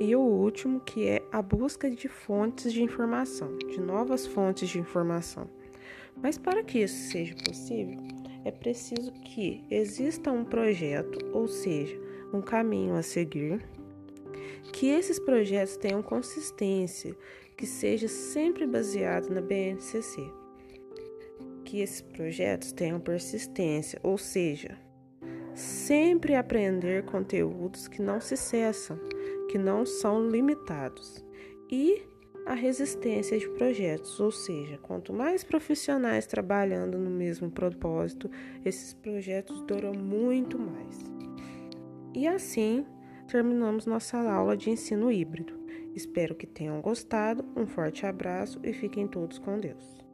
E o último, que é a busca de fontes de informação, de novas fontes de informação. Mas para que isso seja possível, é preciso que exista um projeto, ou seja, um caminho a seguir, que esses projetos tenham consistência, que seja sempre baseado na BNCC. Que esses projetos tenham persistência, ou seja, sempre aprender conteúdos que não se cessam, que não são limitados. E a resistência de projetos, ou seja, quanto mais profissionais trabalhando no mesmo propósito, esses projetos duram muito mais. E assim terminamos nossa aula de ensino híbrido. Espero que tenham gostado. Um forte abraço e fiquem todos com Deus.